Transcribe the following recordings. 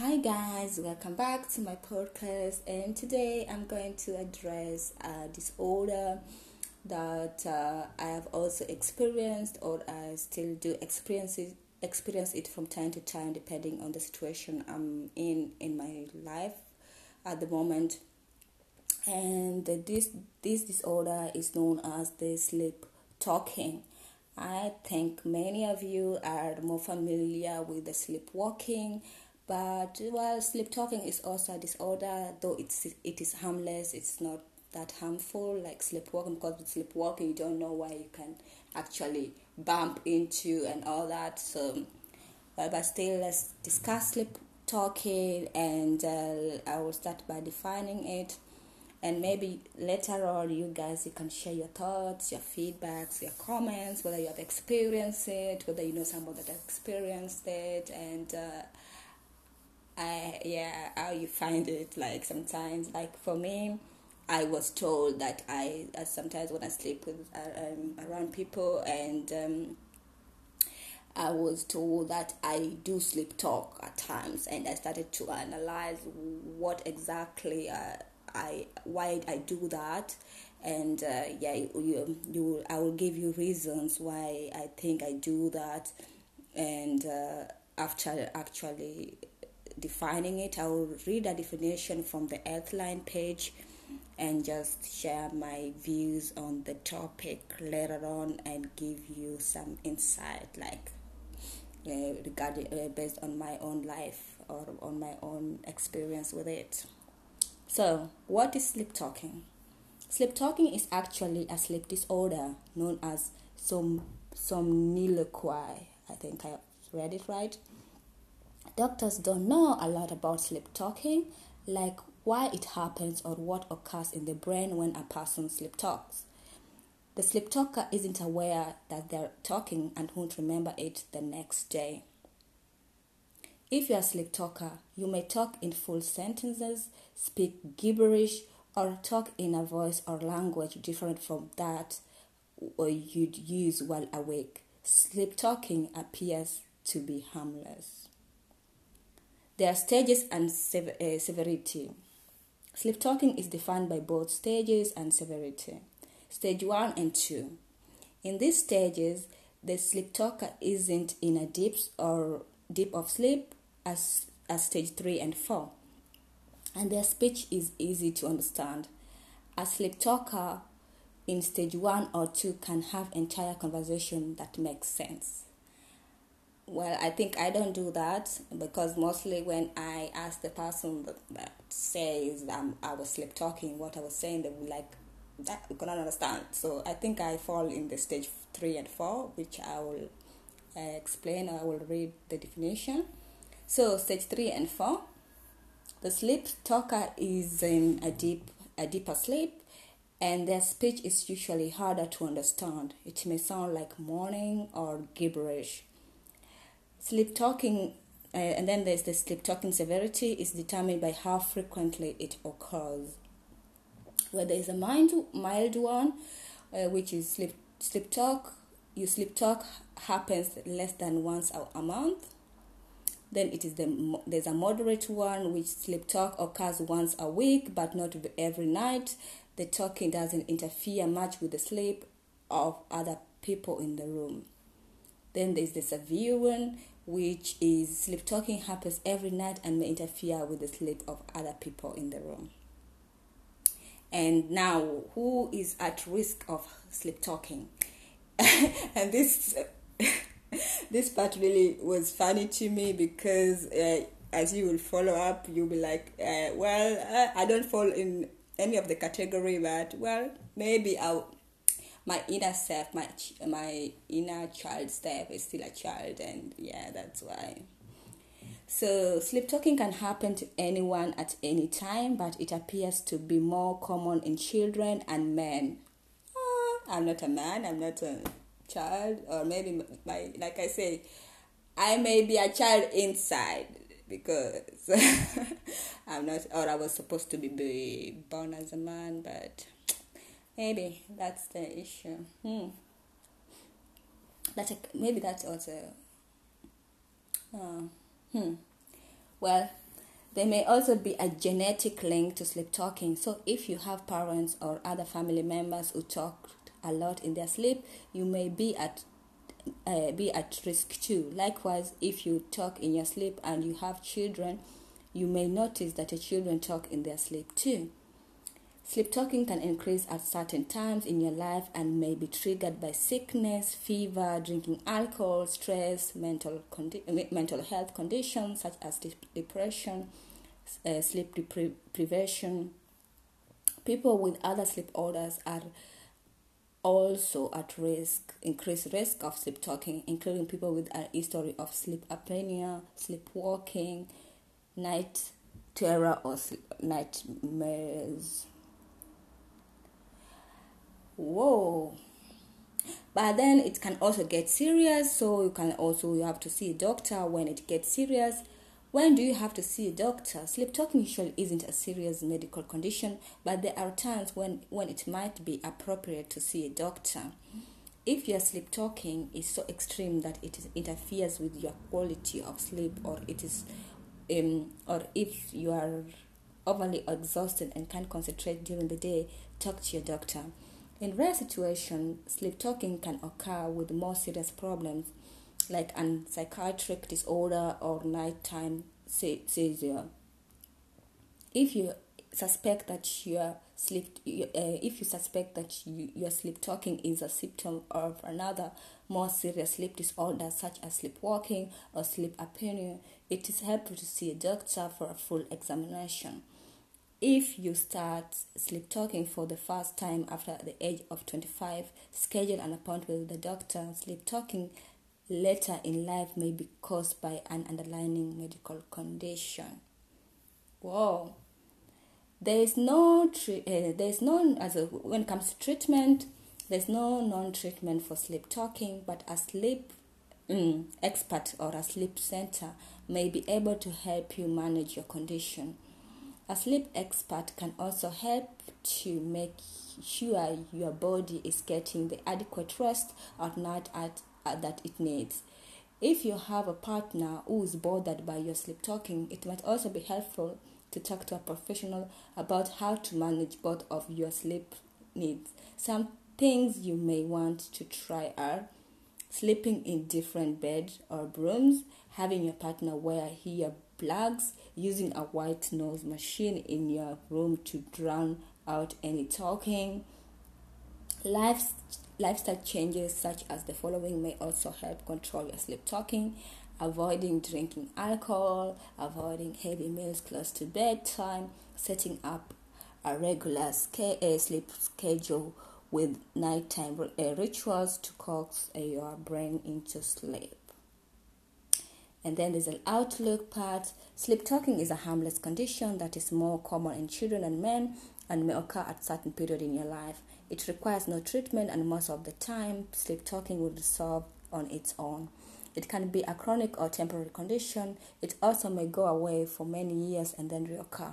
Hi guys, welcome back to my podcast. And today I'm going to address a disorder that uh, I have also experienced, or I still do experience it, experience it from time to time, depending on the situation I'm in in my life at the moment. And this this disorder is known as the sleep talking. I think many of you are more familiar with the sleepwalking but while sleep talking is also a disorder, though it's it is harmless. It's not that harmful like sleepwalking because with sleepwalking you don't know where you can actually bump into and all that. So, but, but still, let's discuss sleep talking, and uh, I will start by defining it. And maybe later on, you guys, you can share your thoughts, your feedbacks, your comments, whether you have experienced it, whether you know someone that experienced it, and uh, I yeah how you find it like sometimes like for me I was told that I uh, sometimes when I sleep with uh, um, around people and um, I was told that I do sleep talk at times and I started to analyze what exactly uh, I why I do that? And uh, yeah you, you I will give you reasons why I think I do that. And uh, after actually defining it. I will read a definition from the Healthline page and just share my views on the topic later on and give you some insight, like uh, regarding uh, based on my own life or on my own experience with it. So, what is sleep talking? Sleep talking is actually a sleep disorder known as som- somniloquy. I think I read it right. Doctors don't know a lot about sleep talking, like why it happens or what occurs in the brain when a person sleep talks. The sleep talker isn't aware that they're talking and won't remember it the next day. If you're a sleep talker, you may talk in full sentences, speak gibberish, or talk in a voice or language different from that you'd use while awake. Sleep talking appears to be harmless. There are stages and uh, severity. Sleep talking is defined by both stages and severity. Stage 1 and 2. In these stages, the sleep talker isn't in a deep or deep of sleep as, as stage 3 and 4. And their speech is easy to understand. A sleep talker in stage 1 or 2 can have entire conversation that makes sense well i think i don't do that because mostly when i ask the person that, that says um, i was sleep talking what i was saying they would like that we cannot understand. So i think i fall in the stage three and four which i will uh, explain i will read the definition. So stage three and four the sleep talker is in a deep a deeper sleep and their speech is usually harder to understand. It may sound like mourning or gibberish Sleep talking, uh, and then there's the sleep talking severity, is determined by how frequently it occurs. Where there is a mild, mild one, uh, which is sleep sleep talk, you sleep talk happens less than once a, a month. Then it is the there's a moderate one which sleep talk occurs once a week but not every night. The talking doesn't interfere much with the sleep of other people in the room. Then there's the severe one, which is sleep talking happens every night and may interfere with the sleep of other people in the room. And now, who is at risk of sleep talking? and this this part really was funny to me because uh, as you will follow up, you'll be like, uh, well, I don't fall in any of the category, but well, maybe I'll my inner self, my my inner child self is still a child, and yeah, that's why. So sleep talking can happen to anyone at any time, but it appears to be more common in children and men. Oh, I'm not a man. I'm not a child, or maybe my like I say, I may be a child inside because I'm not, or I was supposed to be born as a man, but Maybe that's the issue. Hmm. That maybe that's also. Uh, hmm. Well, There may also be a genetic link to sleep talking. So, if you have parents or other family members who talk a lot in their sleep, you may be at uh, be at risk too. Likewise, if you talk in your sleep and you have children, you may notice that your children talk in their sleep too. Sleep talking can increase at certain times in your life and may be triggered by sickness, fever, drinking alcohol, stress, mental condi- mental health conditions such as depression, uh, sleep deprivation. People with other sleep orders are also at risk, increased risk of sleep talking, including people with a history of sleep apnea, sleepwalking, night terror, or sleep, nightmares. Whoa. But then it can also get serious, so you can also you have to see a doctor when it gets serious. When do you have to see a doctor? Sleep talking usually isn't a serious medical condition, but there are times when, when it might be appropriate to see a doctor. If your sleep talking is so extreme that it interferes with your quality of sleep, or it is, um, or if you are overly exhausted and can't concentrate during the day, talk to your doctor. In rare situations, sleep talking can occur with more serious problems like a psychiatric disorder or nighttime seizure. If you suspect that your sleep, uh, if you suspect that you, your sleep talking is a symptom of another more serious sleep disorder such as sleepwalking or sleep apnea, it is helpful to see a doctor for a full examination. If you start sleep talking for the first time after the age of 25, schedule an appointment with the doctor. Sleep talking later in life may be caused by an underlying medical condition. Whoa. There is no uh, there is no as a, when it comes to treatment, there's no non-treatment for sleep talking, but a sleep um, expert or a sleep center may be able to help you manage your condition. A sleep expert can also help to make sure your body is getting the adequate rest at night at uh, that it needs. If you have a partner who is bothered by your sleep talking, it might also be helpful to talk to a professional about how to manage both of your sleep needs. Some things you may want to try are sleeping in different beds or rooms, having your partner wear earplugs, using a white noise machine in your room to drown out any talking. Life Lifestyle changes such as the following may also help control your sleep talking, avoiding drinking alcohol, avoiding heavy meals close to bedtime, setting up a regular sleep schedule with nighttime uh, rituals to coax your brain into sleep. And then there's an outlook part. Sleep talking is a harmless condition that is more common in children and men and may occur at certain period in your life. It requires no treatment, and most of the time, sleep talking will resolve on its own. It can be a chronic or temporary condition. It also may go away for many years and then reoccur.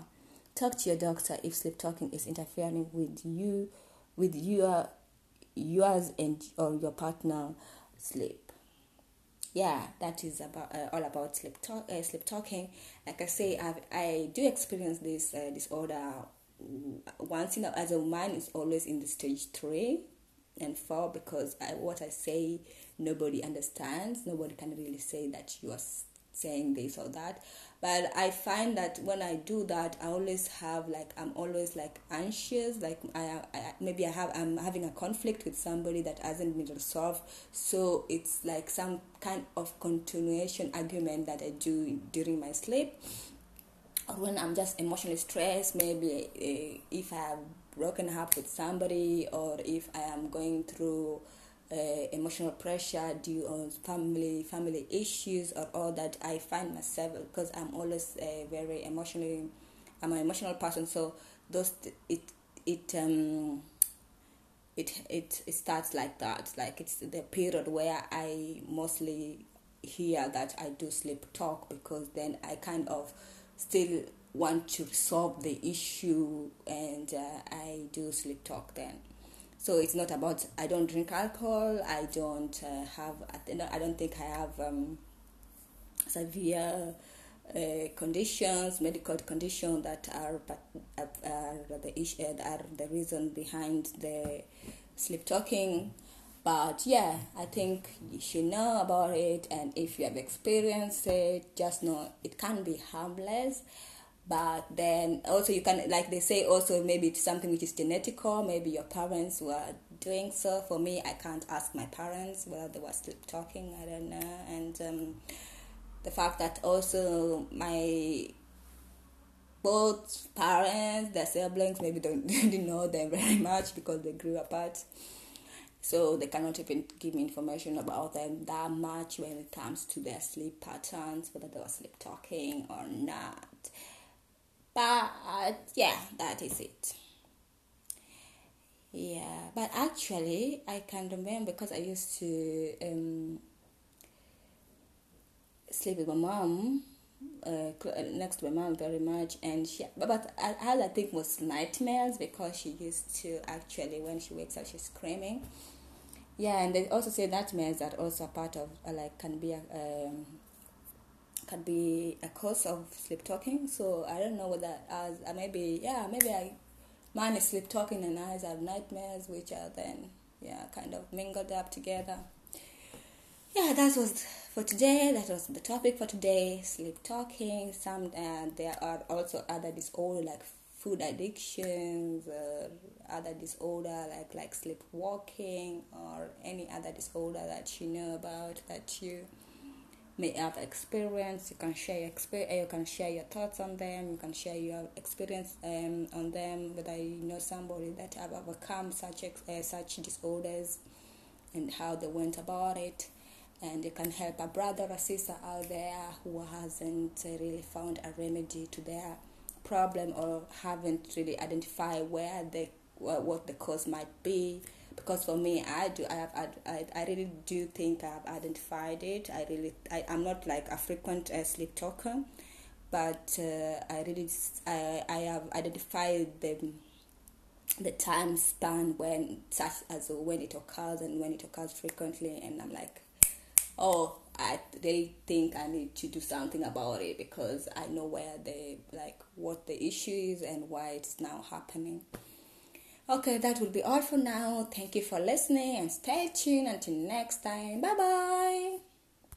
Talk to your doctor if sleep talking is interfering with you, with your yours and or your partner sleep. Yeah, that is about uh, all about sleep talk, uh, sleep talking. Like I say, I've, I do experience this uh, disorder once in a, as a man is always in the stage three and four because I, what I say nobody understands. Nobody can really say that you are saying this or that. But I find that when I do that, I always have like I'm always like anxious. Like I, I maybe I have I'm having a conflict with somebody that hasn't been resolved. So it's like some kind of continuation argument that I do during my sleep or when I'm just emotionally stressed, maybe uh, if I have broken up with somebody or if I am going through uh, emotional pressure due on family family issues or all that, I find myself because I'm always uh, very emotionally, I'm an emotional person. So those it it um it it it starts like that. Like it's the period where I mostly hear that I do sleep talk because then I kind of still want to solve the issue and uh, I do sleep talk then. So it's not about I don't drink alcohol. I don't uh, have. I don't think I have um, severe uh, conditions, medical conditions that are, are the issue, are the reason behind the sleep talking. But yeah, I think you should know about it, and if you have experienced it, just know it can be harmless. But then also you can, like they say, also maybe it's something which is genetical. Maybe your parents were doing so. For me, I can't ask my parents whether they were sleep talking. I don't know, and. Um, the fact that also my both parents, their siblings, maybe don't didn't know them very much because they grew apart. So they cannot even give me information about them that much when it comes to their sleep patterns, whether they were sleep talking or not. But yeah, that is it. Yeah, but actually, I can remember because I used to um, sleep with my mom uh, uh, next to my mom very much and she but, but I, I think was nightmares because she used to actually when she wakes up she's screaming yeah and they also say nightmares are also a part of uh, like can be a um, can be a cause of sleep talking so I don't know whether as uh, maybe yeah maybe I mine is sleep talking and eyes have nightmares which are then yeah kind of mingled up together yeah, that was for today. That was the topic for today. Sleep talking. Some uh, there are also other disorders like food addictions, other disorder like like sleepwalking, or any other disorder that you know about that you may have experienced. You can share your experience. You can share your thoughts on them. You can share your experience um, on them. Whether you know somebody that have overcome such uh, such disorders and how they went about it and you can help a brother or sister out there who hasn't really found a remedy to their problem or haven't really identified where the what the cause might be because for me i do i have i, I really do think i've identified it i really I, i'm not like a frequent uh, sleep talker but uh, i really I, I have identified the the time span when such as when it occurs and when it occurs frequently and i'm like oh I really think I need to do something about it because I know where the like what the issue is and why it's now happening. Okay, that will be all for now. Thank you for listening and stay tuned until next time. Bye bye.